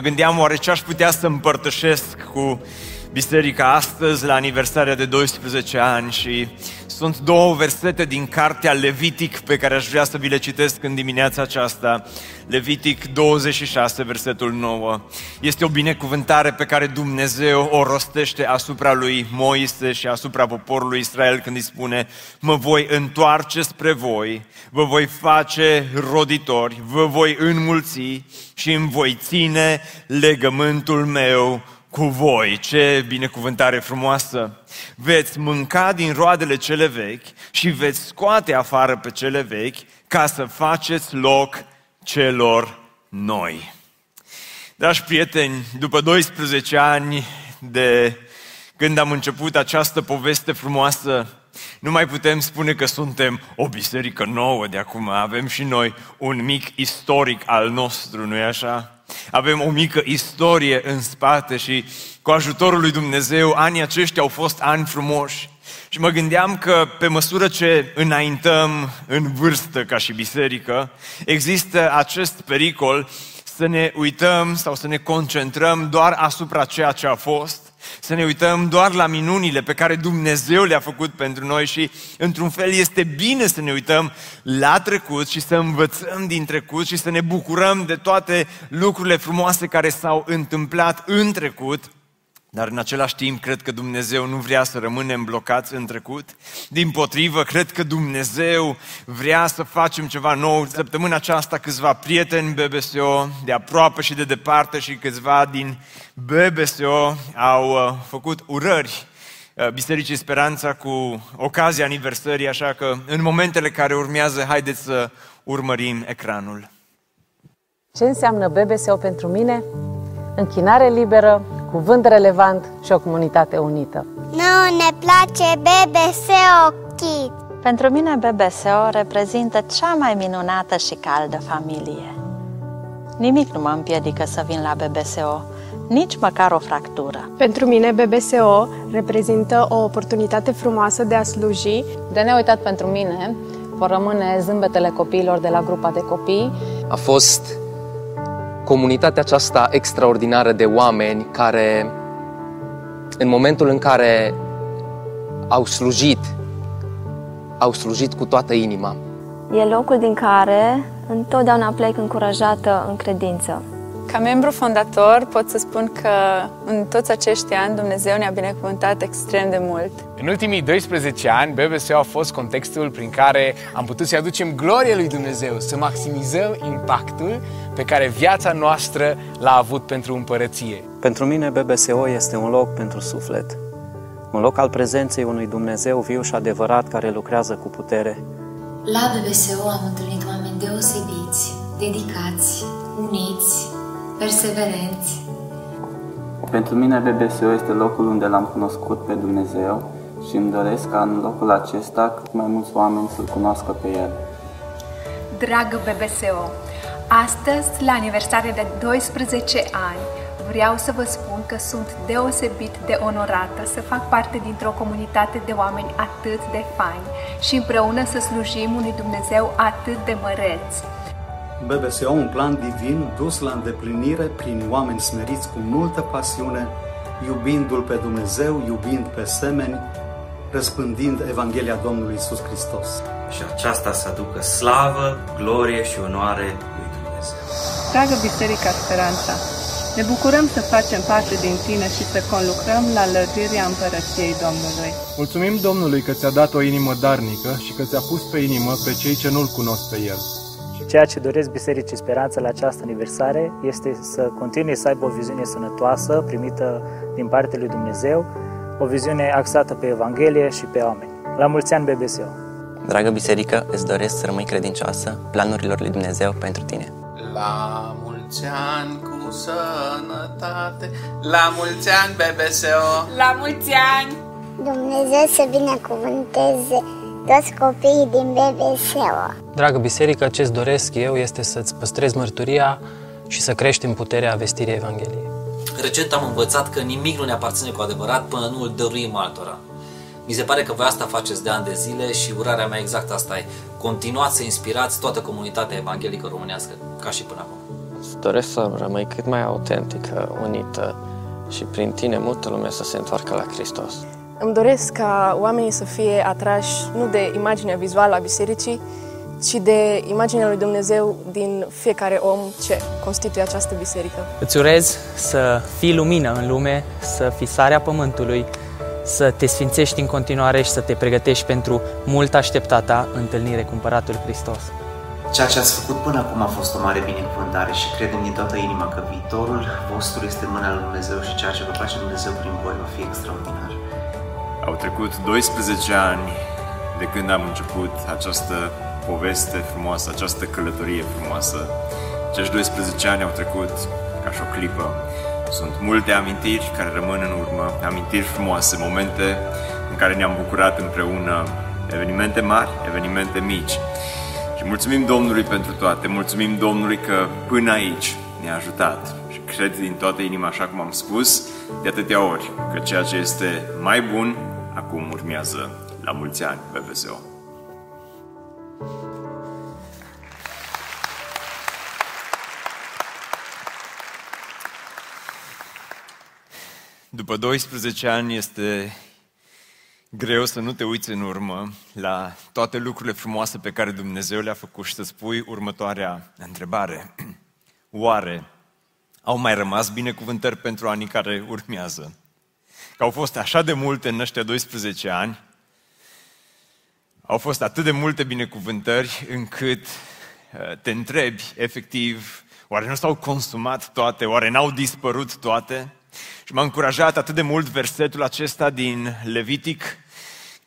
Mă gândeam oare ce aș putea să împărtășesc cu biserica astăzi la aniversarea de 12 ani și sunt două versete din cartea Levitic pe care aș vrea să vi le citesc în dimineața aceasta. Levitic 26, versetul 9. Este o binecuvântare pe care Dumnezeu o rostește asupra lui Moise și asupra poporului Israel când îi spune Mă voi întoarce spre voi, vă voi face roditori, vă voi înmulți și îmi voi ține legământul meu cu voi. Ce binecuvântare frumoasă! Veți mânca din roadele cele vechi și veți scoate afară pe cele vechi ca să faceți loc celor noi. Dragi prieteni, după 12 ani de când am început această poveste frumoasă, nu mai putem spune că suntem o biserică nouă de acum. Avem și noi un mic istoric al nostru, nu-i așa? Avem o mică istorie în spate și cu ajutorul lui Dumnezeu, anii aceștia au fost ani frumoși. Și mă gândeam că pe măsură ce înaintăm în vârstă ca și biserică, există acest pericol să ne uităm sau să ne concentrăm doar asupra ceea ce a fost să ne uităm doar la minunile pe care Dumnezeu le-a făcut pentru noi și, într-un fel, este bine să ne uităm la trecut și să învățăm din trecut și să ne bucurăm de toate lucrurile frumoase care s-au întâmplat în trecut, dar în același timp, cred că Dumnezeu nu vrea să rămânem blocați în trecut. Din potrivă, cred că Dumnezeu vrea să facem ceva nou. Săptămâna aceasta câțiva prieteni BBSO, de aproape și de departe și câțiva din BBSO au uh, făcut urări uh, Bisericii Speranța cu ocazia aniversării, așa că în momentele care urmează, haideți să urmărim ecranul. Ce înseamnă BBSO pentru mine? Închinare liberă, cuvânt relevant și o comunitate unită. Nu ne place BBSO Kids. Pentru mine BBSO reprezintă cea mai minunată și caldă familie. Nimic nu mă împiedică să vin la BBSO, nici măcar o fractură. Pentru mine BBSO reprezintă o oportunitate frumoasă de a sluji. De neuitat pentru mine vor rămâne zâmbetele copiilor de la grupa de copii. A fost comunitatea aceasta extraordinară de oameni care, în momentul în care au slujit, au slujit cu toată inima. E locul din care întotdeauna plec încurajată în credință. Ca membru fondator pot să spun că în toți acești ani Dumnezeu ne-a binecuvântat extrem de mult. În ultimii 12 ani, BBSO a fost contextul prin care am putut să-i aducem glorie lui Dumnezeu, să maximizăm impactul pe care viața noastră l-a avut pentru împărăție. Pentru mine BBSO este un loc pentru suflet, un loc al prezenței unui Dumnezeu viu și adevărat care lucrează cu putere. La BBSO am întâlnit oameni deosebiți, dedicați, uniți, perseverenți. Pentru mine BBSO este locul unde l-am cunoscut pe Dumnezeu și îmi doresc ca în locul acesta cât mai mulți oameni să-L cunoască pe El. Dragă BBSO, astăzi, la aniversare de 12 ani, vreau să vă spun că sunt deosebit de onorată să fac parte dintr-o comunitate de oameni atât de faini și împreună să slujim unui Dumnezeu atât de măreț. BBSO un plan divin dus la îndeplinire prin oameni smeriți cu multă pasiune, iubindu-L pe Dumnezeu, iubind pe semeni, răspândind Evanghelia Domnului Isus Hristos. Și aceasta să aducă slavă, glorie și onoare lui Dumnezeu. Dragă Biserica Speranța, ne bucurăm să facem parte din tine și să conlucrăm la lărgirea împărăției Domnului. Mulțumim Domnului că ți-a dat o inimă darnică și că ți-a pus pe inimă pe cei ce nu-L cunosc pe El. Ceea ce doresc Bisericii Speranță la această aniversare este să continue să aibă o viziune sănătoasă, primită din partea lui Dumnezeu, o viziune axată pe Evanghelie și pe oameni. La mulți ani BBSO! Dragă biserică, îți doresc să rămâi credincioasă planurilor lui Dumnezeu pentru tine. La mulți ani cu sănătate. La mulți ani, BBSO! La mulți ani! Dumnezeu să binecuvânteze toți copiii din BBSO. Dragă biserică, ce-ți doresc eu este să-ți păstrezi mărturia și să crești în puterea vestirii Evangheliei. Recent am învățat că nimic nu ne aparține cu adevărat până nu îl dăruim altora. Mi se pare că voi asta faceți de ani de zile și urarea mea exact asta e. Continuați să inspirați toată comunitatea evanghelică românească, ca și până acum. Îți doresc să rămâi cât mai autentică, unită și prin tine multă lume să se întoarcă la Hristos. Îmi doresc ca oamenii să fie atrași nu de imaginea vizuală a bisericii, ci de imaginea lui Dumnezeu din fiecare om ce constituie această biserică. Îți urez să fii lumină în lume, să fii sarea pământului, să te sfințești în continuare și să te pregătești pentru mult așteptata întâlnire cu Împăratul Hristos. Ceea ce ați făcut până acum a fost o mare binecuvântare și credem din toată inima că viitorul vostru este în mâna lui Dumnezeu și ceea ce va face Dumnezeu prin voi va fi extraordinar. Au trecut 12 ani de când am început această poveste frumoasă, această călătorie frumoasă. Acești 12 ani au trecut ca și o clipă. Sunt multe amintiri care rămân în urmă, amintiri frumoase, momente în care ne-am bucurat împreună, evenimente mari, evenimente mici. Și mulțumim Domnului pentru toate, mulțumim Domnului că până aici ne-a ajutat și cred din toată inima, așa cum am spus, de atâtea ori, că ceea ce este mai bun acum urmează la mulți ani pe VSO. După 12 ani este greu să nu te uiți în urmă la toate lucrurile frumoase pe care Dumnezeu le-a făcut și să spui următoarea întrebare. Oare au mai rămas binecuvântări pentru anii care urmează? Că au fost așa de multe în ăștia 12 ani, au fost atât de multe binecuvântări încât uh, te întrebi efectiv, oare nu s-au consumat toate, oare n-au dispărut toate? Și m-a încurajat atât de mult versetul acesta din Levitic,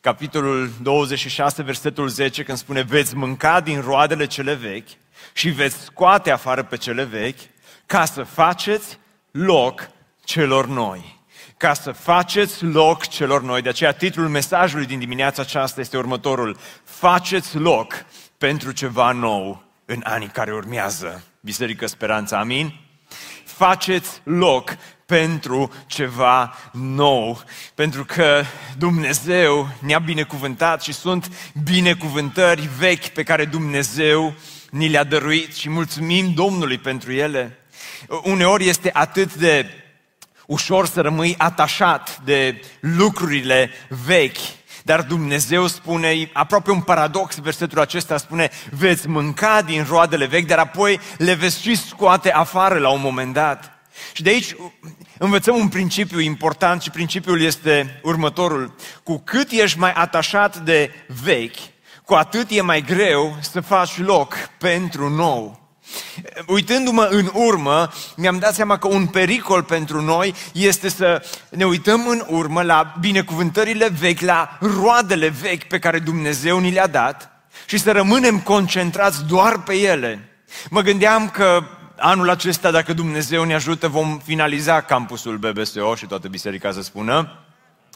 capitolul 26, versetul 10, când spune veți mânca din roadele cele vechi și veți scoate afară pe cele vechi ca să faceți loc celor noi. Ca să faceți loc celor noi. De aceea titlul mesajului din dimineața aceasta este următorul. Faceți loc pentru ceva nou în anii care urmează. Biserică Speranța, amin? Faceți loc pentru ceva nou, pentru că Dumnezeu ne-a binecuvântat și sunt binecuvântări vechi pe care Dumnezeu ni le-a dăruit și mulțumim Domnului pentru ele. Uneori este atât de ușor să rămâi atașat de lucrurile vechi, dar Dumnezeu spune, aproape un paradox, versetul acesta spune, veți mânca din roadele vechi, dar apoi le veți și scoate afară la un moment dat. Și de aici învățăm un principiu important și principiul este următorul. Cu cât ești mai atașat de vechi, cu atât e mai greu să faci loc pentru nou. Uitându-mă în urmă, mi-am dat seama că un pericol pentru noi este să ne uităm în urmă la binecuvântările vechi, la roadele vechi pe care Dumnezeu ni le-a dat și să rămânem concentrați doar pe ele. Mă gândeam că anul acesta, dacă Dumnezeu ne ajută, vom finaliza campusul BBSO și toată biserica să spună.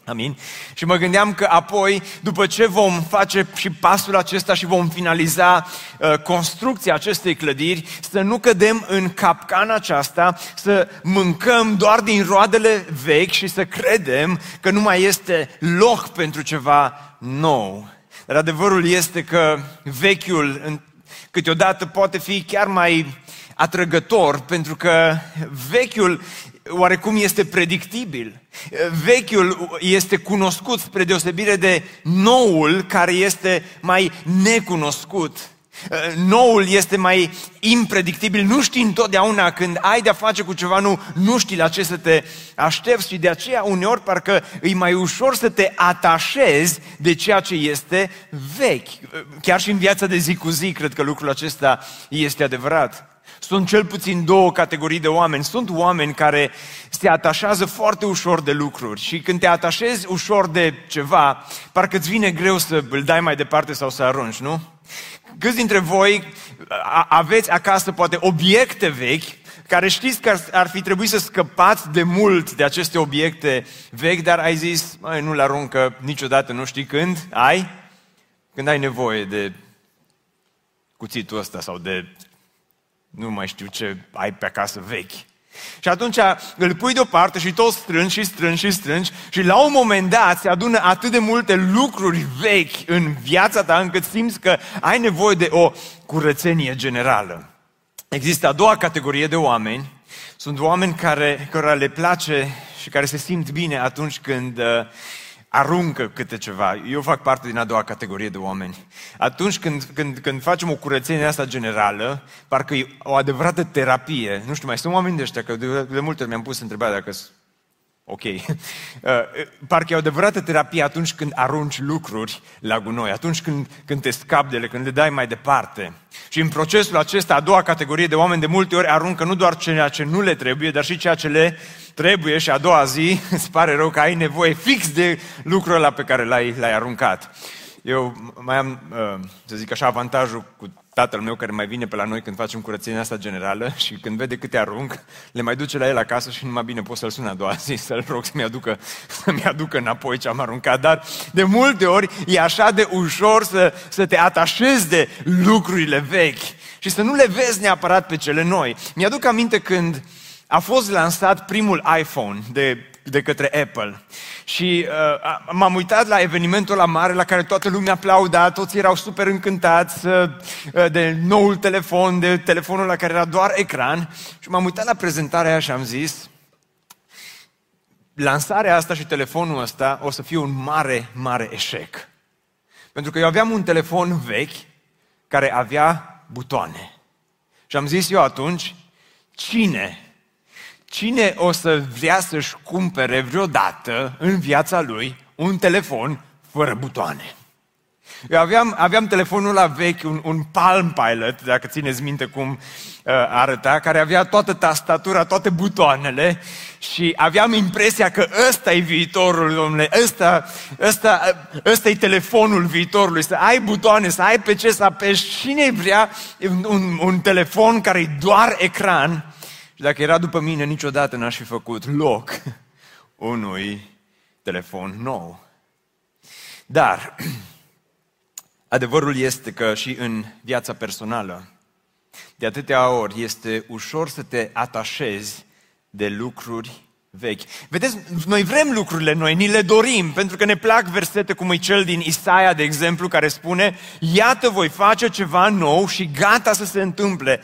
Amin. Și mă gândeam că apoi, după ce vom face și pasul acesta și vom finaliza uh, construcția acestei clădiri, să nu cădem în capcana aceasta, să mâncăm doar din roadele vechi și să credem că nu mai este loc pentru ceva nou. Dar adevărul este că vechiul câteodată poate fi chiar mai atrăgător, pentru că vechiul oarecum este predictibil. Vechiul este cunoscut spre deosebire de noul care este mai necunoscut. Noul este mai impredictibil, nu știi întotdeauna când ai de-a face cu ceva nu, nu știi la ce să te aștepți și de aceea uneori parcă e mai ușor să te atașezi de ceea ce este vechi. Chiar și în viața de zi cu zi cred că lucrul acesta este adevărat. Sunt cel puțin două categorii de oameni. Sunt oameni care se atașează foarte ușor de lucruri și când te atașezi ușor de ceva, parcă îți vine greu să îl dai mai departe sau să arunci, nu? Câți dintre voi aveți acasă poate obiecte vechi care știți că ar, ar fi trebuit să scăpați de mult de aceste obiecte vechi, dar ai zis, mai nu le aruncă niciodată, nu știi când, ai? Când ai nevoie de cuțitul ăsta sau de nu mai știu ce ai pe acasă vechi. Și atunci îl pui deoparte și tot strângi și strângi și strângi și la un moment dat se adună atât de multe lucruri vechi în viața ta încât simți că ai nevoie de o curățenie generală. Există a doua categorie de oameni. Sunt oameni care, care le place și care se simt bine atunci când uh, aruncă câte ceva. Eu fac parte din a doua categorie de oameni. Atunci când, când, când facem o curățenie asta generală, parcă e o adevărată terapie. Nu știu, mai sunt oameni de ăștia, că de, de multe ori mi-am pus întrebarea dacă ok. Uh, parcă e o adevărată terapie atunci când arunci lucruri la gunoi, atunci când, când te scapi de ele, când le dai mai departe. Și în procesul acesta, a doua categorie de oameni de multe ori aruncă nu doar ceea ce nu le trebuie, dar și ceea ce le trebuie și a doua zi îți pare rău că ai nevoie fix de lucrul ăla pe care l-ai, l-ai aruncat. Eu mai am, uh, să zic așa, avantajul cu tatăl meu care mai vine pe la noi când facem curățenia asta generală și când vede câte arunc, le mai duce la el acasă și numai bine pot să-l sun a doua zi, să-l rog să-mi aducă, să-mi aducă înapoi ce am aruncat. Dar de multe ori e așa de ușor să, să te atașezi de lucrurile vechi și să nu le vezi neapărat pe cele noi. Mi-aduc aminte când a fost lansat primul iPhone de de către Apple. Și uh, m-am uitat la evenimentul la mare la care toată lumea aplauda, toți erau super încântați uh, de noul telefon, de telefonul la care era doar ecran. Și m-am uitat la prezentarea aia și am zis, lansarea asta și telefonul ăsta o să fie un mare, mare eșec. Pentru că eu aveam un telefon vechi care avea butoane. Și am zis eu atunci, cine Cine o să vrea să-și cumpere vreodată în viața lui un telefon fără butoane? Eu aveam, aveam telefonul la vechi, un, un Palm Pilot, dacă țineți minte cum uh, arăta, care avea toată tastatura, toate butoanele și aveam impresia că ăsta e viitorul, domnule, ăsta, ăsta, ăsta e telefonul viitorului, să ai butoane, să ai pe ce să apeși. Cine vrea un, un, un telefon care e doar ecran și dacă era după mine, niciodată n-aș fi făcut loc unui telefon nou. Dar adevărul este că și în viața personală, de atâtea ori este ușor să te atașezi de lucruri vechi. Vedeți, noi vrem lucrurile noi, ni le dorim, pentru că ne plac versete cum e cel din Isaia, de exemplu, care spune Iată, voi face ceva nou și gata să se întâmple.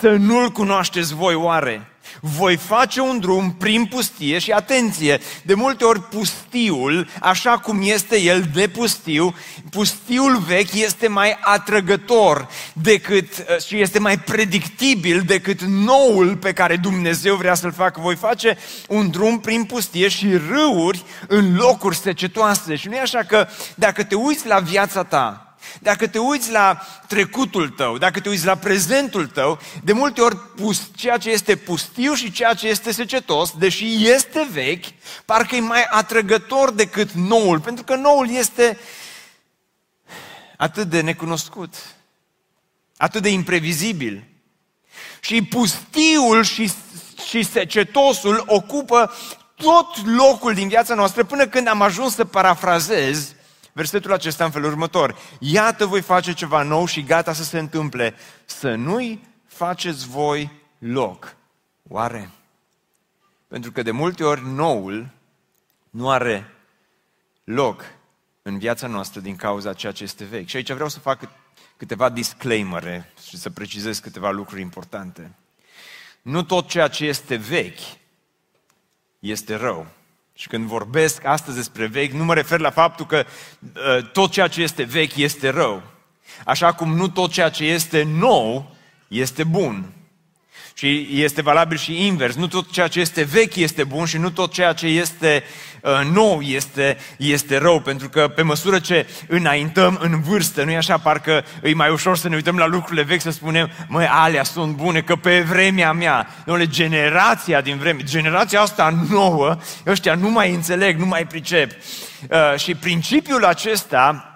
Să nu-L cunoașteți voi oare? Voi face un drum prin pustie și atenție, de multe ori pustiul, așa cum este el de pustiu, pustiul vechi este mai atrăgător decât uh, și este mai predictibil decât noul pe care Dumnezeu vrea să-l facă. Voi face un drum prin pustie și râuri în locuri secetoase. Și nu e așa că dacă te uiți la viața ta, dacă te uiți la trecutul tău, dacă te uiți la prezentul tău, de multe ori pus, ceea ce este pustiu și ceea ce este secetos, deși este vechi, parcă e mai atrăgător decât noul, pentru că noul este atât de necunoscut, atât de imprevizibil. Și pustiul și, și secetosul ocupă tot locul din viața noastră până când am ajuns să parafrazez versetul acesta în felul următor. Iată voi face ceva nou și gata să se întâmple. Să nu-i faceți voi loc. Oare? Pentru că de multe ori noul nu are loc în viața noastră din cauza ceea ce este vechi. Și aici vreau să fac câteva disclaimere și să precizez câteva lucruri importante. Nu tot ceea ce este vechi este rău. Și când vorbesc astăzi despre vechi, nu mă refer la faptul că uh, tot ceea ce este vechi este rău. Așa cum nu tot ceea ce este nou este bun. Și este valabil și invers. Nu tot ceea ce este vechi este bun și nu tot ceea ce este uh, nou este, este rău. Pentru că pe măsură ce înaintăm în vârstă, nu e așa, parcă e mai ușor să ne uităm la lucrurile vechi să spunem, măi, alea sunt bune, că pe vremea mea, domnule, generația din vreme, generația asta nouă, ăștia nu mai înțeleg, nu mai pricep. Uh, și principiul acesta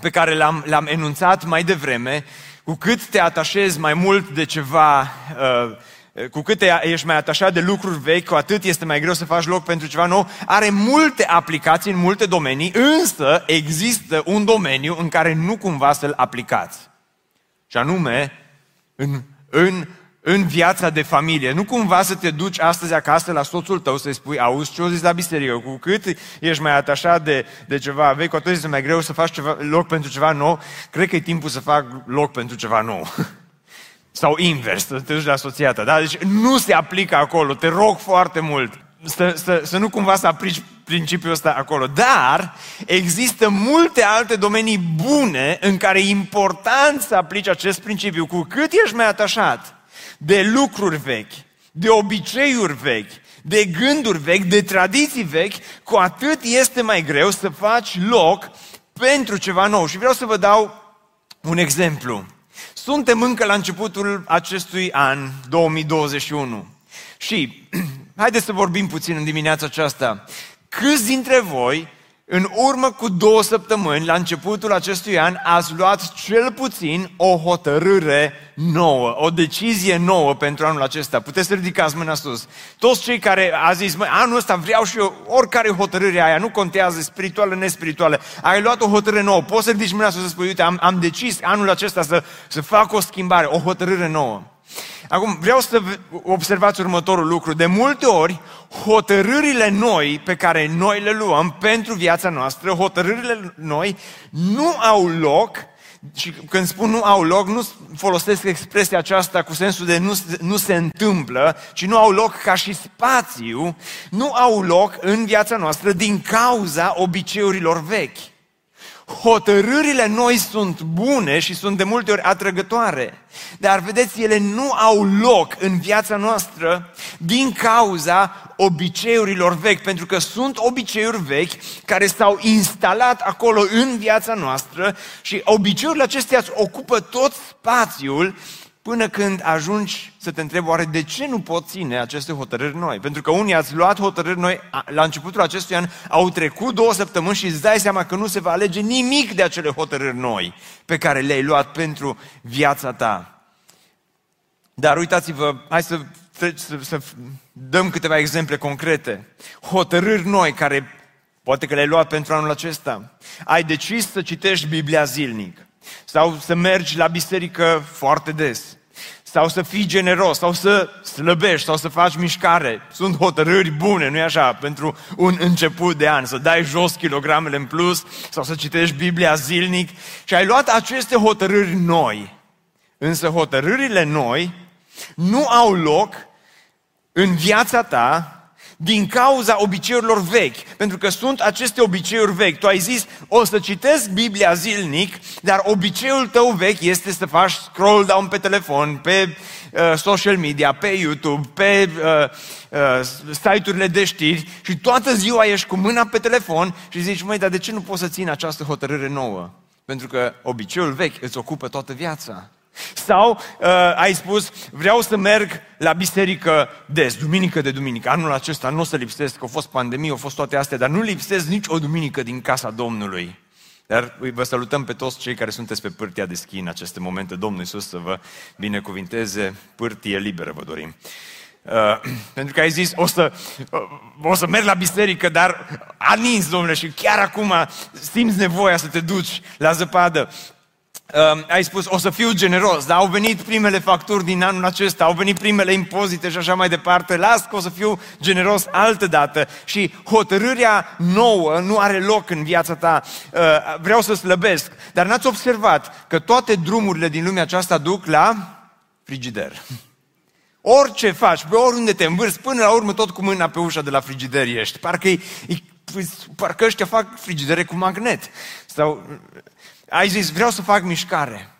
pe care l-am, l-am enunțat mai devreme, cu cât te atașezi mai mult de ceva, uh, cu cât te, ești mai atașat de lucruri vechi, cu atât este mai greu să faci loc pentru ceva nou. Are multe aplicații în multe domenii, însă există un domeniu în care nu cumva să-l aplicați. Și anume, în, în în viața de familie. Nu cumva să te duci astăzi acasă la soțul tău să-i spui, auzi ce o zis la biserică, cu cât ești mai atașat de, de ceva vechi, cu atât este mai greu să faci ceva, loc pentru ceva nou, cred că e timpul să fac loc pentru ceva nou. Sau invers, să te duci la soția ta. Da? Deci nu se aplică acolo, te rog foarte mult. Să, să, să nu cumva să aplici principiul ăsta acolo. Dar există multe alte domenii bune în care e important să aplici acest principiu. Cu cât ești mai atașat, de lucruri vechi, de obiceiuri vechi, de gânduri vechi, de tradiții vechi, cu atât este mai greu să faci loc pentru ceva nou. Și vreau să vă dau un exemplu. Suntem încă la începutul acestui an, 2021. Și haideți să vorbim puțin în dimineața aceasta. Câți dintre voi în urmă cu două săptămâni, la începutul acestui an, ați luat cel puțin o hotărâre nouă, o decizie nouă pentru anul acesta. Puteți să ridicați mâna sus. Toți cei care a zis, măi, anul ăsta vreau și eu oricare hotărâre aia, nu contează spirituală, nespirituală. Ai luat o hotărâre nouă. Poți să ridici mâna sus să spui, uite, am, am decis anul acesta să, să fac o schimbare, o hotărâre nouă. Acum, vreau să observați următorul lucru. De multe ori, hotărârile noi pe care noi le luăm pentru viața noastră, hotărârile noi, nu au loc și când spun nu au loc, nu folosesc expresia aceasta cu sensul de nu, nu se întâmplă, ci nu au loc ca și spațiu, nu au loc în viața noastră din cauza obiceiurilor vechi. Hotărârile noi sunt bune și sunt de multe ori atrăgătoare, dar vedeți, ele nu au loc în viața noastră din cauza obiceiurilor vechi, pentru că sunt obiceiuri vechi care s-au instalat acolo în viața noastră și obiceiurile acestea ocupă tot spațiul Până când ajungi să te întrebi oare de ce nu pot ține aceste hotărâri noi? Pentru că unii ați luat hotărâri noi la începutul acestui an, au trecut două săptămâni și îți dai seama că nu se va alege nimic de acele hotărâri noi pe care le-ai luat pentru viața ta. Dar uitați-vă, hai să, să, să dăm câteva exemple concrete. Hotărâri noi care poate că le-ai luat pentru anul acesta. Ai decis să citești Biblia zilnic sau să mergi la biserică foarte des, sau să fii generos, sau să slăbești, sau să faci mișcare. Sunt hotărâri bune, nu-i așa, pentru un început de an, să dai jos kilogramele în plus, sau să citești Biblia zilnic. Și ai luat aceste hotărâri noi. Însă hotărârile noi nu au loc în viața ta din cauza obiceiurilor vechi. Pentru că sunt aceste obiceiuri vechi. Tu ai zis, o să citesc Biblia zilnic, dar obiceiul tău vechi este să faci scroll down pe telefon, pe uh, social media, pe YouTube, pe uh, uh, site-urile de știri și toată ziua ești cu mâna pe telefon și zici, măi, dar de ce nu poți să țin această hotărâre nouă? Pentru că obiceiul vechi îți ocupă toată viața. Sau uh, ai spus, vreau să merg la biserică des, duminică de duminică. Anul acesta nu o să lipsesc, că a fost pandemie, au fost toate astea, dar nu lipsesc nici o duminică din casa Domnului. Dar vă salutăm pe toți cei care sunteți pe pârtia de schi în aceste momente. Domnul Iisus să vă binecuvinteze, pârtie liberă vă dorim. Uh, pentru că ai zis, o să, uh, o să merg la biserică, dar anins, domnule, și chiar acum simți nevoia să te duci la zăpadă uh, ai spus, o să fiu generos, dar au venit primele facturi din anul acesta, au venit primele impozite și așa mai departe, las că o să fiu generos altă dată și hotărârea nouă nu are loc în viața ta, uh, vreau să slăbesc, dar n-ați observat că toate drumurile din lumea aceasta duc la frigider. Orice faci, pe oriunde te învârți, până la urmă tot cu mâna pe ușa de la frigider ești. Parcă, e, e, parcă ăștia fac frigidere cu magnet. Sau ai zis, vreau să fac mișcare.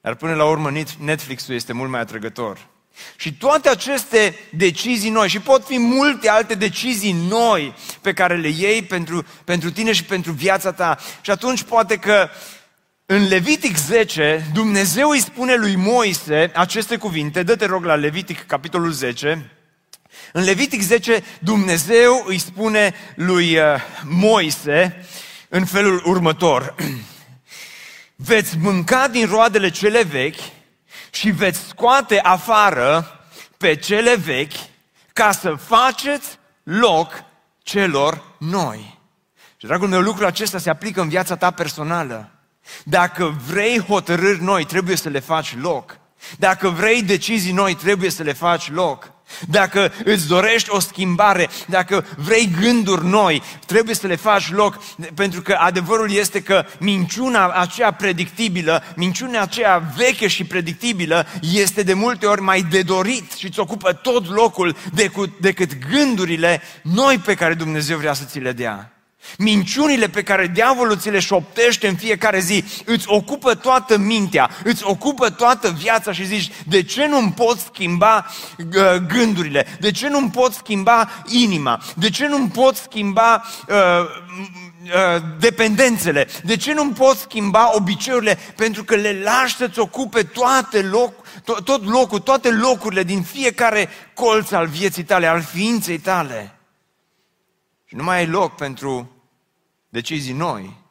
Dar până la urmă Netflix-ul este mult mai atrăgător. Și toate aceste decizii noi, și pot fi multe alte decizii noi pe care le iei pentru, pentru tine și pentru viața ta. Și atunci poate că în Levitic 10, Dumnezeu îi spune lui Moise aceste cuvinte, dă-te rog la Levitic, capitolul 10, în Levitic 10, Dumnezeu îi spune lui uh, Moise în felul următor. veți mânca din roadele cele vechi și veți scoate afară pe cele vechi ca să faceți loc celor noi. Și, dragul meu, lucrul acesta se aplică în viața ta personală. Dacă vrei hotărâri noi, trebuie să le faci loc. Dacă vrei decizii noi, trebuie să le faci loc. Dacă îți dorești o schimbare, dacă vrei gânduri noi, trebuie să le faci loc, pentru că adevărul este că minciuna aceea predictibilă, minciuna aceea veche și predictibilă, este de multe ori mai de dorit și îți ocupă tot locul decât, decât gândurile noi pe care Dumnezeu vrea să ți le dea. Minciunile pe care diavolul ți le șoptește în fiecare zi îți ocupă toată mintea, îți ocupă toată viața și zici, de ce nu-mi pot schimba gândurile? De ce nu-mi pot schimba inima? De ce nu-mi pot schimba uh, uh, dependențele? De ce nu-mi pot schimba obiceiurile? Pentru că le lași să-ți ocupe toate loc, tot, tot locul, toate locurile din fiecare colț al vieții tale, al ființei tale. Și nu mai ai loc pentru decizii noi.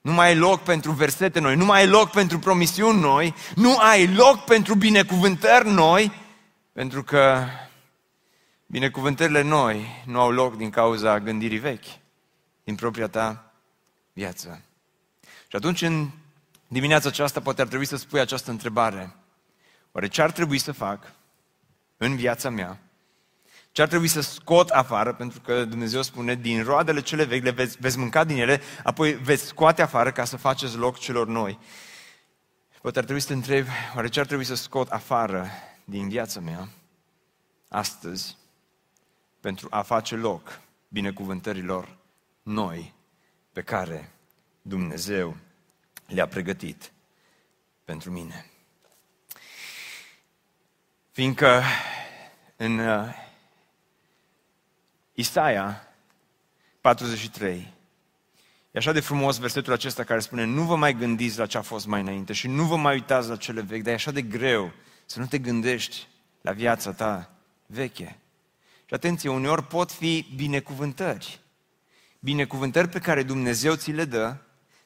Nu mai ai loc pentru versete noi, nu mai ai loc pentru promisiuni noi, nu ai loc pentru binecuvântări noi, pentru că binecuvântările noi nu au loc din cauza gândirii vechi, din propria ta viață. Și atunci, în dimineața aceasta, poate ar trebui să spui această întrebare. Oare ce ar trebui să fac în viața mea ce ar trebui să scot afară, pentru că Dumnezeu spune, din roadele cele vechi le veți, veți mânca din ele, apoi veți scoate afară ca să faceți loc celor noi. Poate ar trebui să te întreb, oare ce ar trebui să scot afară din viața mea astăzi pentru a face loc binecuvântărilor noi pe care Dumnezeu le-a pregătit pentru mine. Fiindcă în uh, Isaia 43. E așa de frumos versetul acesta care spune nu vă mai gândiți la ce a fost mai înainte și nu vă mai uitați la cele vechi, dar e așa de greu să nu te gândești la viața ta veche. Și atenție, uneori pot fi binecuvântări. Binecuvântări pe care Dumnezeu ți le dă,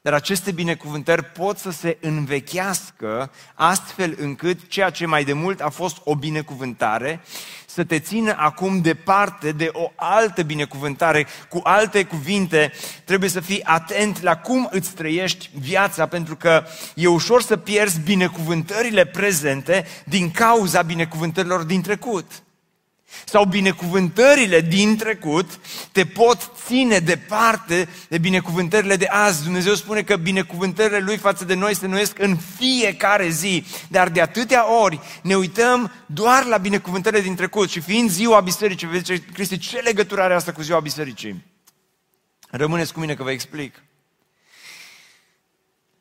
dar aceste binecuvântări pot să se învechească astfel încât ceea ce mai de mult a fost o binecuvântare să te țină acum departe de o altă binecuvântare. Cu alte cuvinte, trebuie să fii atent la cum îți trăiești viața, pentru că e ușor să pierzi binecuvântările prezente din cauza binecuvântărilor din trecut sau binecuvântările din trecut te pot ține departe de binecuvântările de azi. Dumnezeu spune că binecuvântările Lui față de noi se nuiesc în fiecare zi, dar de atâtea ori ne uităm doar la binecuvântările din trecut și fiind ziua bisericii, vedeți, Cristi, ce legătură are asta cu ziua bisericii? Rămâneți cu mine că vă explic.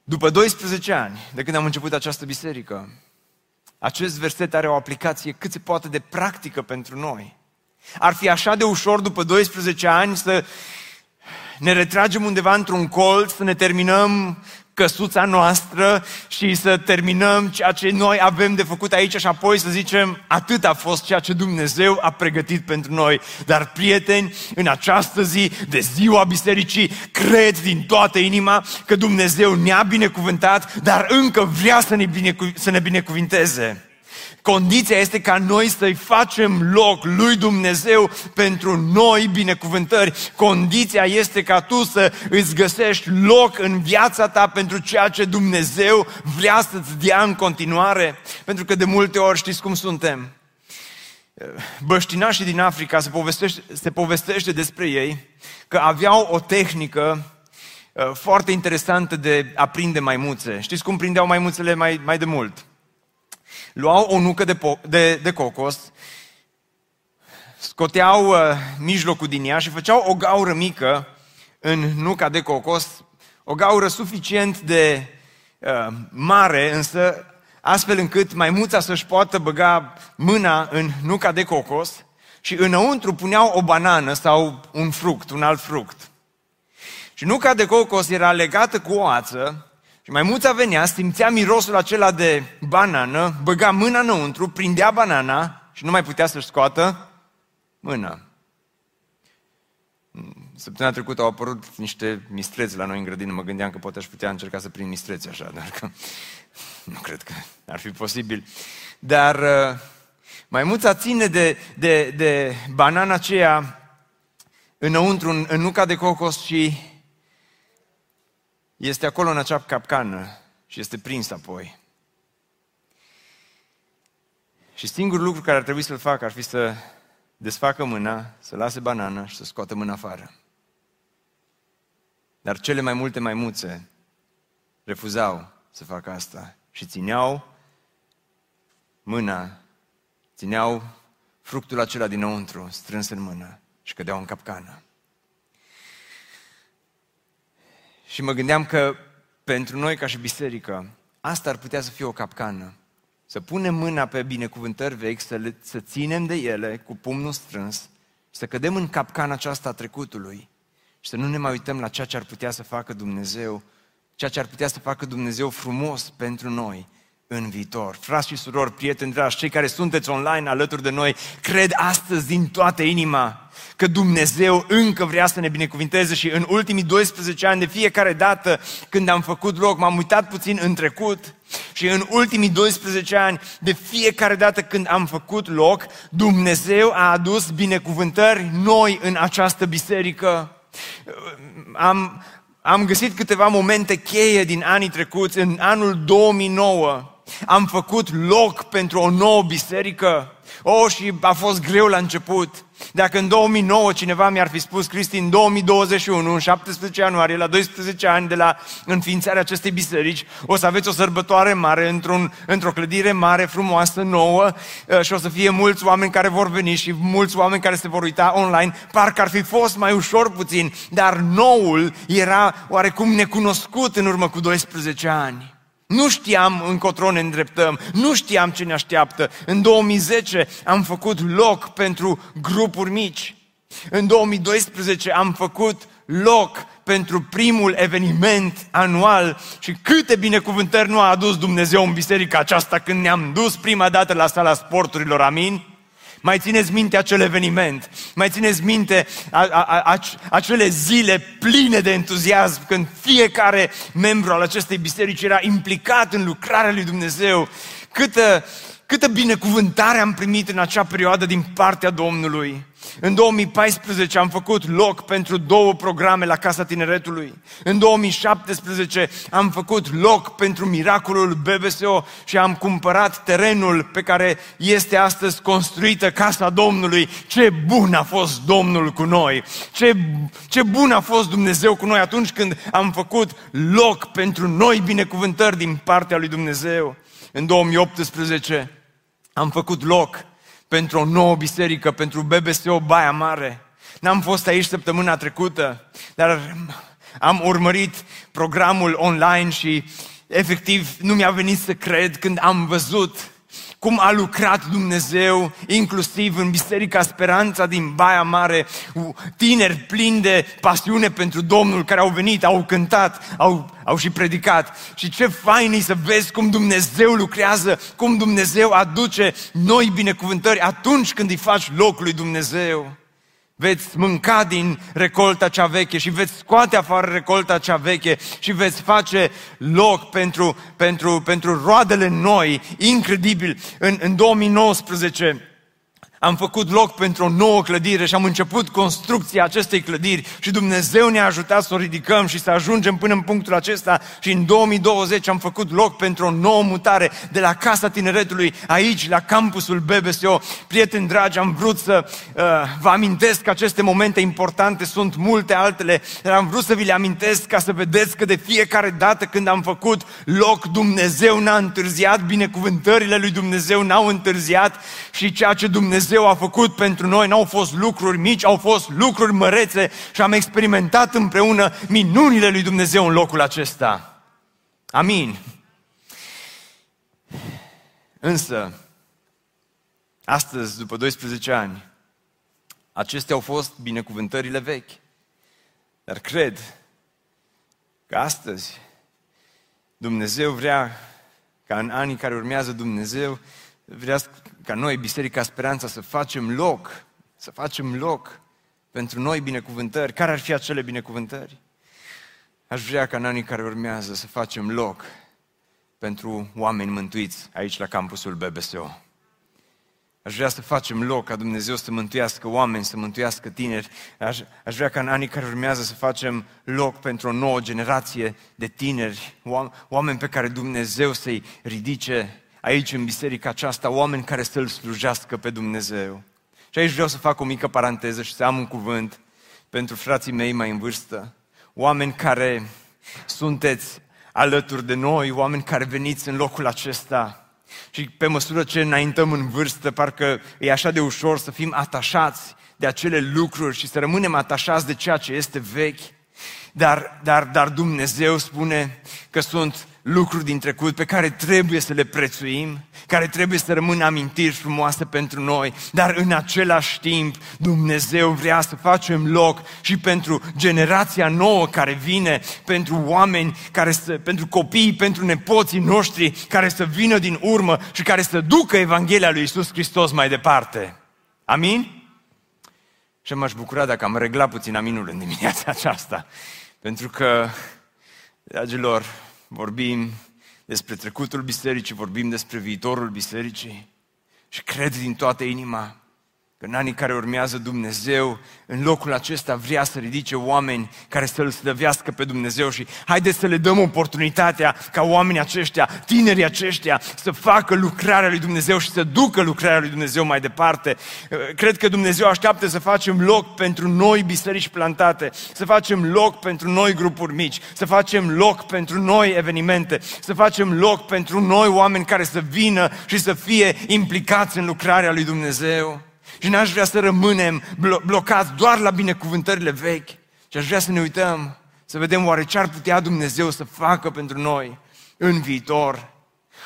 După 12 ani de când am început această biserică, acest verset are o aplicație cât se poate de practică pentru noi. Ar fi așa de ușor după 12 ani să ne retragem undeva într-un colț, să ne terminăm căsuța noastră și să terminăm ceea ce noi avem de făcut aici și apoi să zicem atât a fost ceea ce Dumnezeu a pregătit pentru noi. Dar prieteni, în această zi de ziua bisericii, cred din toată inima că Dumnezeu ne-a binecuvântat, dar încă vrea să ne, binecu- să ne binecuvinteze. Condiția este ca noi să-i facem loc lui Dumnezeu pentru noi binecuvântări. Condiția este ca tu să îți găsești loc în viața ta pentru ceea ce Dumnezeu vrea să-ți dea în continuare. Pentru că de multe ori știți cum suntem. Băștinașii din Africa se povestește, se povestește despre ei că aveau o tehnică uh, foarte interesantă de a prinde maimuțe. Știți cum prindeau maimuțele mai, mai de mult? Luau o nucă de, po- de, de cocos, scoteau uh, mijlocul din ea și făceau o gaură mică în nuca de cocos, o gaură suficient de uh, mare, însă astfel încât maimuța să-și poată băga mâna în nuca de cocos și înăuntru puneau o banană sau un fruct, un alt fruct. Și nuca de cocos era legată cu o ață și maimuța venea, simțea mirosul acela de banană, băga mâna înăuntru, prindea banana și nu mai putea să-și scoată mâna. săptămâna trecută au apărut niște mistreți la noi în grădină. Mă gândeam că poate aș putea încerca să prind mistreți așa, dar că nu cred că ar fi posibil. Dar uh, maimuța ține de, de, de banana aceea înăuntru, în, în nuca de cocos și este acolo în acea capcană și este prins apoi. Și singurul lucru care ar trebui să-l facă ar fi să desfacă mâna, să lase banana și să scoată mâna afară. Dar cele mai multe maimuțe refuzau să facă asta și țineau mâna, țineau fructul acela dinăuntru strâns în mână și cădeau în capcană. Și mă gândeam că pentru noi ca și biserică, asta ar putea să fie o capcană. Să punem mâna pe binecuvântări vechi, să, le, să ținem de ele cu pumnul strâns, să cădem în capcana aceasta a trecutului și să nu ne mai uităm la ceea ce ar putea să facă Dumnezeu, ceea ce ar putea să facă Dumnezeu frumos pentru noi în viitor. Frați și surori, prieteni dragi, cei care sunteți online alături de noi, cred astăzi din toată inima că Dumnezeu încă vrea să ne binecuvinteze și în ultimii 12 ani, de fiecare dată când am făcut loc, m-am uitat puțin în trecut și în ultimii 12 ani, de fiecare dată când am făcut loc, Dumnezeu a adus binecuvântări noi în această biserică. Am, am găsit câteva momente cheie din anii trecuți. În anul 2009 am făcut loc pentru o nouă biserică. Oh, și a fost greu la început. Dacă în 2009 cineva mi-ar fi spus, Cristi, în 2021, în 17 ianuarie, la 12 ani de la înființarea acestei biserici, o să aveți o sărbătoare mare într-un, într-o clădire mare, frumoasă, nouă uh, și o să fie mulți oameni care vor veni și mulți oameni care se vor uita online, parcă ar fi fost mai ușor puțin, dar noul era oarecum necunoscut în urmă cu 12 ani. Nu știam încotro ne îndreptăm, nu știam ce ne așteaptă. În 2010 am făcut loc pentru grupuri mici. În 2012 am făcut loc pentru primul eveniment anual și câte binecuvântări nu a adus Dumnezeu în biserica aceasta când ne-am dus prima dată la sala sporturilor, amin? Mai țineți minte acel eveniment, mai țineți minte a, a, a, acele zile pline de entuziasm când fiecare membru al acestei biserici era implicat în lucrarea lui Dumnezeu. Câtă, câtă binecuvântare am primit în acea perioadă din partea Domnului. În 2014 am făcut loc pentru două programe la Casa Tineretului. În 2017 am făcut loc pentru miracolul BBSO și am cumpărat terenul pe care este astăzi construită Casa Domnului. Ce bun a fost Domnul cu noi! Ce, ce bun a fost Dumnezeu cu noi atunci când am făcut loc pentru noi binecuvântări din partea lui Dumnezeu. În 2018 am făcut loc pentru o nouă biserică, pentru BBSO Baia Mare. N-am fost aici săptămâna trecută, dar am urmărit programul online și efectiv nu mi-a venit să cred când am văzut cum a lucrat Dumnezeu, inclusiv în Biserica Speranța din Baia Mare, tineri plini de pasiune pentru Domnul care au venit, au cântat, au, au și predicat. Și ce fain e să vezi cum Dumnezeu lucrează, cum Dumnezeu aduce noi binecuvântări atunci când îi faci locul lui Dumnezeu veți mânca din recolta cea veche și veți scoate afară recolta cea veche și veți face loc pentru, pentru, pentru roadele noi, incredibil. În, în 2019 am făcut loc pentru o nouă clădire și am început construcția acestei clădiri și Dumnezeu ne-a ajutat să o ridicăm și să ajungem până în punctul acesta și în 2020 am făcut loc pentru o nouă mutare de la Casa Tineretului aici, la campusul BBSO. Prieteni dragi, am vrut să uh, vă amintesc că aceste momente importante sunt multe altele, dar am vrut să vi le amintesc ca să vedeți că de fiecare dată când am făcut loc, Dumnezeu n-a întârziat, binecuvântările lui Dumnezeu n-au întârziat și ceea ce Dumnezeu Dumnezeu a făcut pentru noi n-au fost lucruri mici, au fost lucruri mărețe și am experimentat împreună minunile lui Dumnezeu în locul acesta. Amin. Însă, astăzi, după 12 ani, acestea au fost binecuvântările vechi. Dar cred că astăzi Dumnezeu vrea ca în anii care urmează Dumnezeu vrea ca noi, Biserica Speranța, să facem loc, să facem loc pentru noi binecuvântări. Care ar fi acele binecuvântări? Aș vrea ca în anii care urmează să facem loc pentru oameni mântuiți aici la campusul BBSO. Aș vrea să facem loc ca Dumnezeu să mântuiască oameni, să mântuiască tineri. Aș, aș vrea ca în anii care urmează să facem loc pentru o nouă generație de tineri, oameni pe care Dumnezeu să-i ridice aici în biserica aceasta, oameni care să-L slujească pe Dumnezeu. Și aici vreau să fac o mică paranteză și să am un cuvânt pentru frații mei mai în vârstă, oameni care sunteți alături de noi, oameni care veniți în locul acesta și pe măsură ce înaintăm în vârstă, parcă e așa de ușor să fim atașați de acele lucruri și să rămânem atașați de ceea ce este vechi. Dar, dar, dar Dumnezeu spune că sunt lucruri din trecut pe care trebuie să le prețuim, care trebuie să rămână amintiri frumoase pentru noi, dar în același timp Dumnezeu vrea să facem loc și pentru generația nouă care vine, pentru oameni, care să, pentru copii, pentru nepoții noștri care să vină din urmă și care să ducă Evanghelia lui Isus Hristos mai departe. Amin? Și m-aș bucura dacă am reglat puțin aminul în dimineața aceasta. Pentru că, dragilor, vorbim despre trecutul bisericii, vorbim despre viitorul bisericii și cred din toată inima Că în anii care urmează Dumnezeu, în locul acesta vrea să ridice oameni care să-L slăvească pe Dumnezeu și haideți să le dăm oportunitatea ca oamenii aceștia, tinerii aceștia, să facă lucrarea lui Dumnezeu și să ducă lucrarea lui Dumnezeu mai departe. Cred că Dumnezeu așteaptă să facem loc pentru noi biserici plantate, să facem loc pentru noi grupuri mici, să facem loc pentru noi evenimente, să facem loc pentru noi oameni care să vină și să fie implicați în lucrarea lui Dumnezeu. Și n-aș vrea să rămânem blo- blocați doar la binecuvântările vechi, ci aș vrea să ne uităm, să vedem oare ce ar putea Dumnezeu să facă pentru noi în viitor.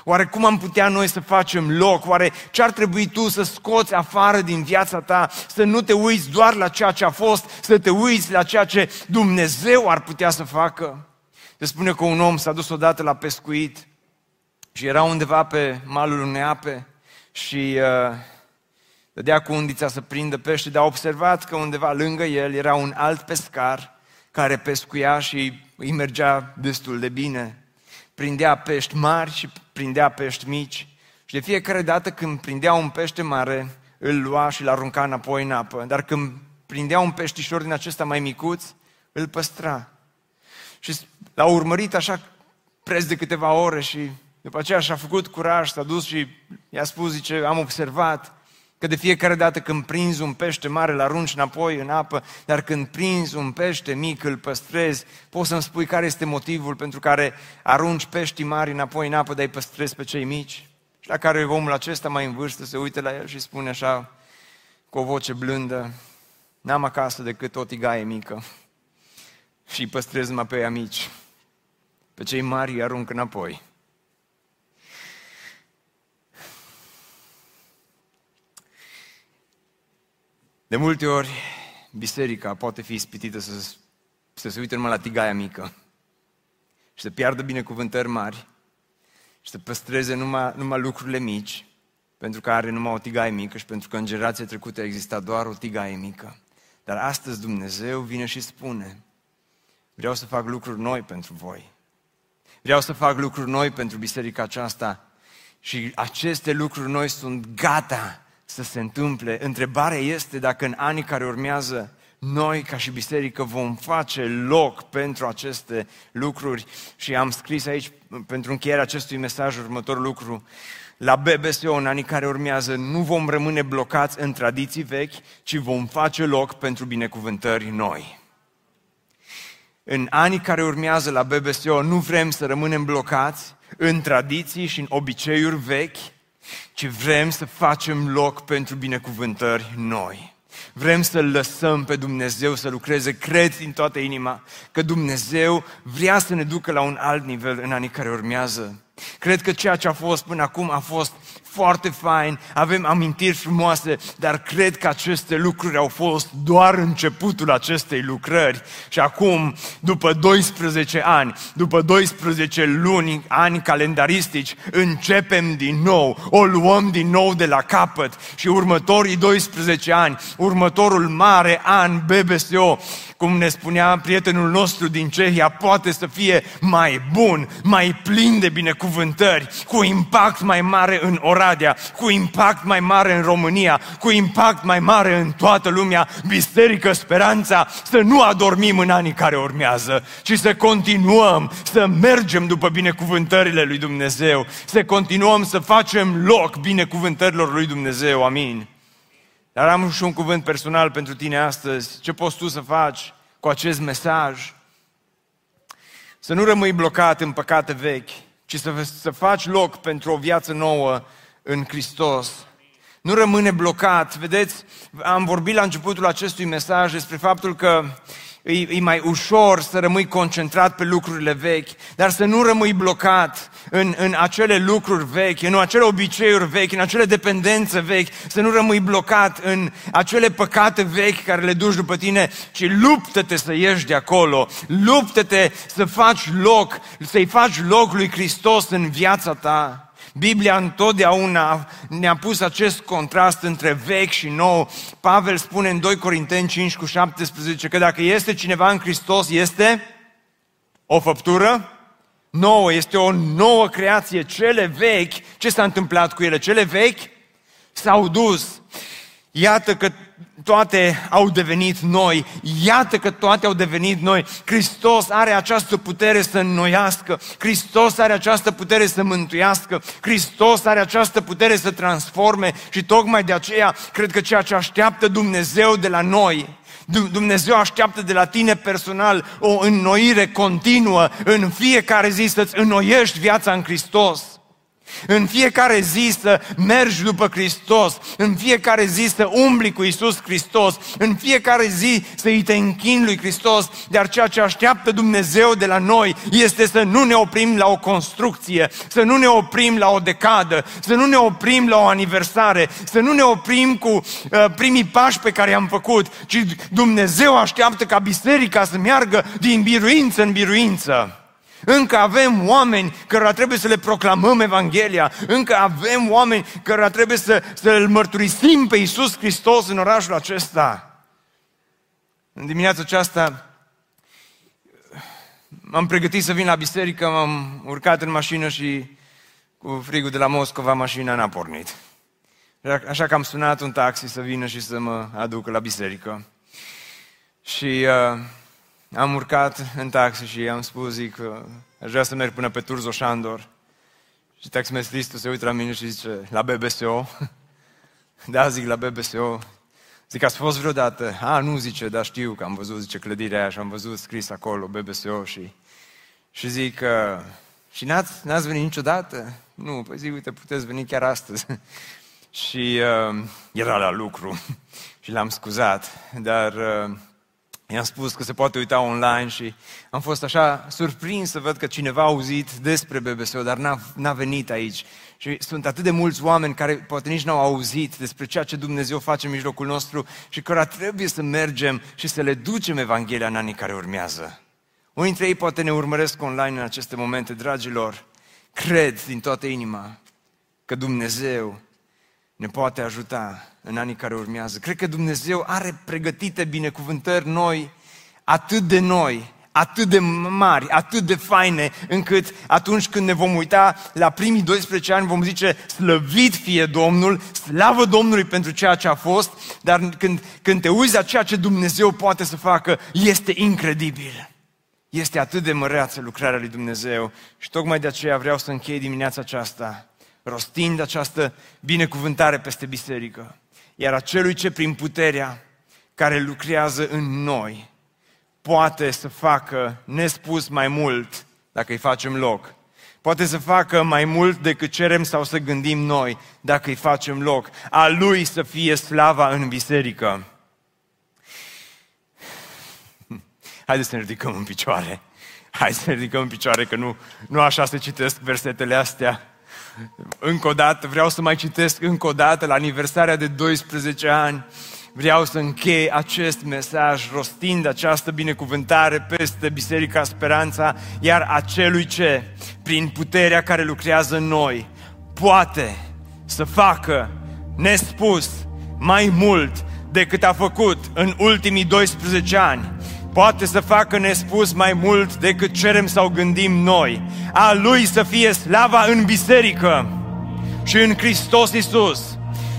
Oare cum am putea noi să facem loc? Oare ce ar trebui tu să scoți afară din viața ta? Să nu te uiți doar la ceea ce a fost, să te uiți la ceea ce Dumnezeu ar putea să facă? Se spune că un om s-a dus odată la pescuit și era undeva pe malul unei ape și uh, dădea cu undița să prindă pește, dar a observat că undeva lângă el era un alt pescar care pescuia și îi mergea destul de bine. Prindea pești mari și prindea pești mici. Și de fiecare dată când prindea un pește mare, îl lua și îl arunca înapoi în apă. Dar când prindea un peștișor din acesta mai micuț, îl păstra. Și l-a urmărit așa preț de câteva ore și după aceea și-a făcut curaj, s-a dus și i-a spus, zice, am observat Că de fiecare dată când prinzi un pește mare, îl arunci înapoi în apă, dar când prinzi un pește mic, îl păstrezi. Poți să-mi spui care este motivul pentru care arunci pești mari înapoi în apă, dar îi păstrezi pe cei mici? Și la care omul acesta mai în vârstă se uită la el și spune așa, cu o voce blândă, n-am acasă decât o tigaie mică și îi păstrez numai pe ea mici. Pe cei mari îi arunc înapoi. De multe ori, biserica poate fi ispitită să, să se uite numai la tigaia mică și să piardă binecuvântări mari și să păstreze numai, numai lucrurile mici, pentru că are numai o tigaie mică și pentru că în generația trecută a existat doar o tigaie mică. Dar astăzi Dumnezeu vine și spune, vreau să fac lucruri noi pentru voi. Vreau să fac lucruri noi pentru biserica aceasta și aceste lucruri noi sunt gata să se întâmple. Întrebarea este dacă în anii care urmează noi, ca și biserică, vom face loc pentru aceste lucruri. Și am scris aici, pentru încheierea acestui mesaj, următorul lucru. La BBSO, în anii care urmează, nu vom rămâne blocați în tradiții vechi, ci vom face loc pentru binecuvântări noi. În anii care urmează la BBSO, nu vrem să rămânem blocați în tradiții și în obiceiuri vechi, ci vrem să facem loc pentru binecuvântări noi. Vrem să-L lăsăm pe Dumnezeu să lucreze, cred din toată inima că Dumnezeu vrea să ne ducă la un alt nivel în anii care urmează. Cred că ceea ce a fost până acum a fost foarte fain, avem amintiri frumoase, dar cred că aceste lucruri au fost doar începutul acestei lucrări. Și acum, după 12 ani, după 12 luni, ani calendaristici, începem din nou, o luăm din nou de la capăt. Și următorii 12 ani, următorul mare an BBSO, cum ne spunea prietenul nostru din Cehia, poate să fie mai bun, mai plin de binecuvântări, cu impact mai mare în Oradea, cu impact mai mare în România, cu impact mai mare în toată lumea. Biserică Speranța, să nu adormim în anii care urmează, ci să continuăm să mergem după binecuvântările lui Dumnezeu, să continuăm să facem loc binecuvântărilor lui Dumnezeu. Amin. Dar am și un cuvânt personal pentru tine astăzi. Ce poți tu să faci cu acest mesaj? Să nu rămâi blocat în păcate vechi, ci să, să faci loc pentru o viață nouă în Hristos. Nu rămâne blocat. Vedeți, am vorbit la începutul acestui mesaj despre faptul că e, e mai ușor să rămâi concentrat pe lucrurile vechi, dar să nu rămâi blocat în, în acele lucruri vechi, în acele obiceiuri vechi, în acele dependențe vechi, să nu rămâi blocat în acele păcate vechi care le duci după tine, ci luptă-te să ieși de acolo, luptă-te să faci loc, să-i faci loc lui Hristos în viața ta. Biblia întotdeauna ne-a pus acest contrast între vechi și nou. Pavel spune în 2 Corinteni 5 cu 17 că dacă este cineva în Hristos, este o făptură nouă, este o nouă creație. Cele vechi, ce s-a întâmplat cu ele? Cele vechi s-au dus. Iată că toate au devenit noi. Iată că toate au devenit noi. Hristos are această putere să înnoiască. Hristos are această putere să mântuiască. Hristos are această putere să transforme și tocmai de aceea cred că ceea ce așteaptă Dumnezeu de la noi Dumnezeu așteaptă de la tine personal o înnoire continuă în fiecare zi să-ți înnoiești viața în Hristos. În fiecare zi să mergi după Hristos, în fiecare zi să umbli cu Isus Hristos, în fiecare zi să îi te închin lui Hristos, dar ceea ce așteaptă Dumnezeu de la noi este să nu ne oprim la o construcție, să nu ne oprim la o decadă, să nu ne oprim la o aniversare, să nu ne oprim cu uh, primii pași pe care i-am făcut, ci Dumnezeu așteaptă ca biserica să meargă din biruință în biruință. Încă avem oameni cărora trebuie să le proclamăm Evanghelia. Încă avem oameni cărora trebuie să, să îl mărturisim pe Iisus Hristos în orașul acesta. În dimineața aceasta m-am pregătit să vin la biserică, m-am urcat în mașină și cu frigul de la Moscova mașina n-a pornit. Așa că am sunat un taxi să vină și să mă aducă la biserică. Și uh, am urcat în taxi și am spus, zic, aș vrea să merg până pe Turzo Șandor. Și taximetristul se uită la mine și zice, la BBSO? da, zic, la BBSO. Zic, ați fost vreodată? A, nu, zice, dar știu că am văzut, zice, clădirea aia și am văzut scris acolo, BBSO și... Și zic, uh, și n-ați, n-ați venit niciodată? Nu, păi zic, uite, puteți veni chiar astăzi. și uh, era la lucru și l-am scuzat, dar uh, I-am spus că se poate uita online și am fost așa surprins să văd că cineva a auzit despre BBSO, dar n-a, n-a venit aici. Și sunt atât de mulți oameni care poate nici n-au auzit despre ceea ce Dumnezeu face în mijlocul nostru și care trebuie să mergem și să le ducem Evanghelia în anii care urmează. Unii dintre ei poate ne urmăresc online în aceste momente, dragilor. Cred din toată inima că Dumnezeu ne poate ajuta în anii care urmează. Cred că Dumnezeu are pregătite binecuvântări noi, atât de noi, atât de mari, atât de faine, încât atunci când ne vom uita la primii 12 ani vom zice slăvit fie Domnul, slavă Domnului pentru ceea ce a fost, dar când, când te uiți la ceea ce Dumnezeu poate să facă, este incredibil. Este atât de măreață lucrarea lui Dumnezeu și tocmai de aceea vreau să închei dimineața aceasta rostind această binecuvântare peste biserică. Iar acelui ce prin puterea care lucrează în noi poate să facă nespus mai mult dacă îi facem loc. Poate să facă mai mult decât cerem sau să gândim noi dacă îi facem loc. A lui să fie slava în biserică. Haideți să ne ridicăm în picioare. Hai să ridicăm în picioare că nu, nu așa se citesc versetele astea. Încă o dată, vreau să mai citesc încă o dată la aniversarea de 12 ani. Vreau să închei acest mesaj rostind această binecuvântare peste Biserica Speranța, iar acelui ce, prin puterea care lucrează în noi, poate să facă nespus mai mult decât a făcut în ultimii 12 ani. Poate să facă nespus mai mult decât cerem sau gândim noi. A Lui să fie slava în biserică și în Hristos Isus,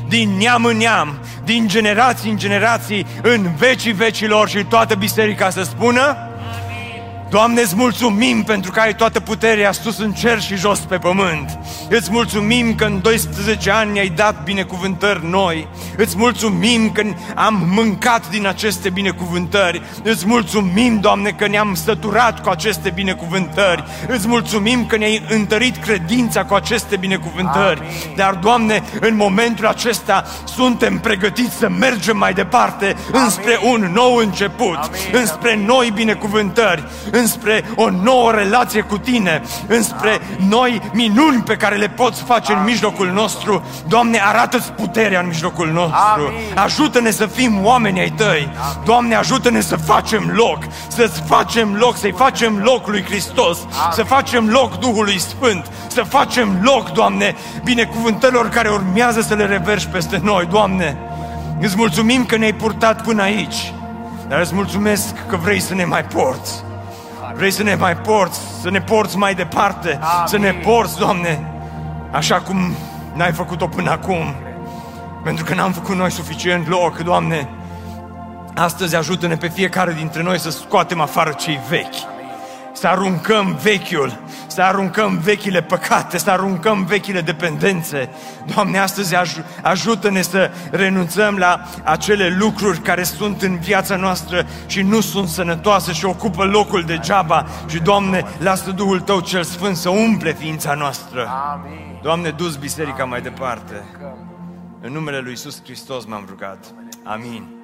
din neam în neam, din generații în generații, în vecii vecilor și toată biserica să spună Doamne, îți mulțumim pentru că ai toată puterea sus în cer și jos pe pământ. Îți mulțumim că în 12 ani ne-ai dat binecuvântări noi. Îți mulțumim că am mâncat din aceste binecuvântări. Îți mulțumim, Doamne, că ne-am săturat cu aceste binecuvântări. Îți mulțumim că ne-ai întărit credința cu aceste binecuvântări. Amin. Dar, Doamne, în momentul acesta suntem pregătiți să mergem mai departe Amin. înspre un nou început, Amin. înspre noi binecuvântări, înspre o nouă relație cu Tine, înspre noi minuni pe care le poți face în mijlocul nostru. Doamne, arată-ți puterea în mijlocul nostru. Ajută-ne să fim oameni ai Tăi. Doamne, ajută-ne să facem loc, să-ți facem loc, să-i facem loc lui Hristos, să facem loc Duhului Sfânt, să facem loc, Doamne, binecuvântărilor care urmează să le reverși peste noi, Doamne. Îți mulțumim că ne-ai purtat până aici, dar îți mulțumesc că vrei să ne mai porți. Vrei să ne mai porți, să ne porți mai departe, Amin. să ne porți, Doamne, așa cum n-ai făcut-o până acum. Pentru că n-am făcut noi suficient loc, Doamne. Astăzi ajută-ne pe fiecare dintre noi să scoatem afară cei vechi să aruncăm vechiul, să aruncăm vechile păcate, să aruncăm vechile dependențe. Doamne, astăzi aj- ajută-ne să renunțăm la acele lucruri care sunt în viața noastră și nu sunt sănătoase și ocupă locul degeaba. Și, Doamne, lasă Duhul Tău cel Sfânt să umple ființa noastră. Amin. Doamne, dus biserica mai departe. În numele Lui Iisus Hristos m-am rugat. Amin.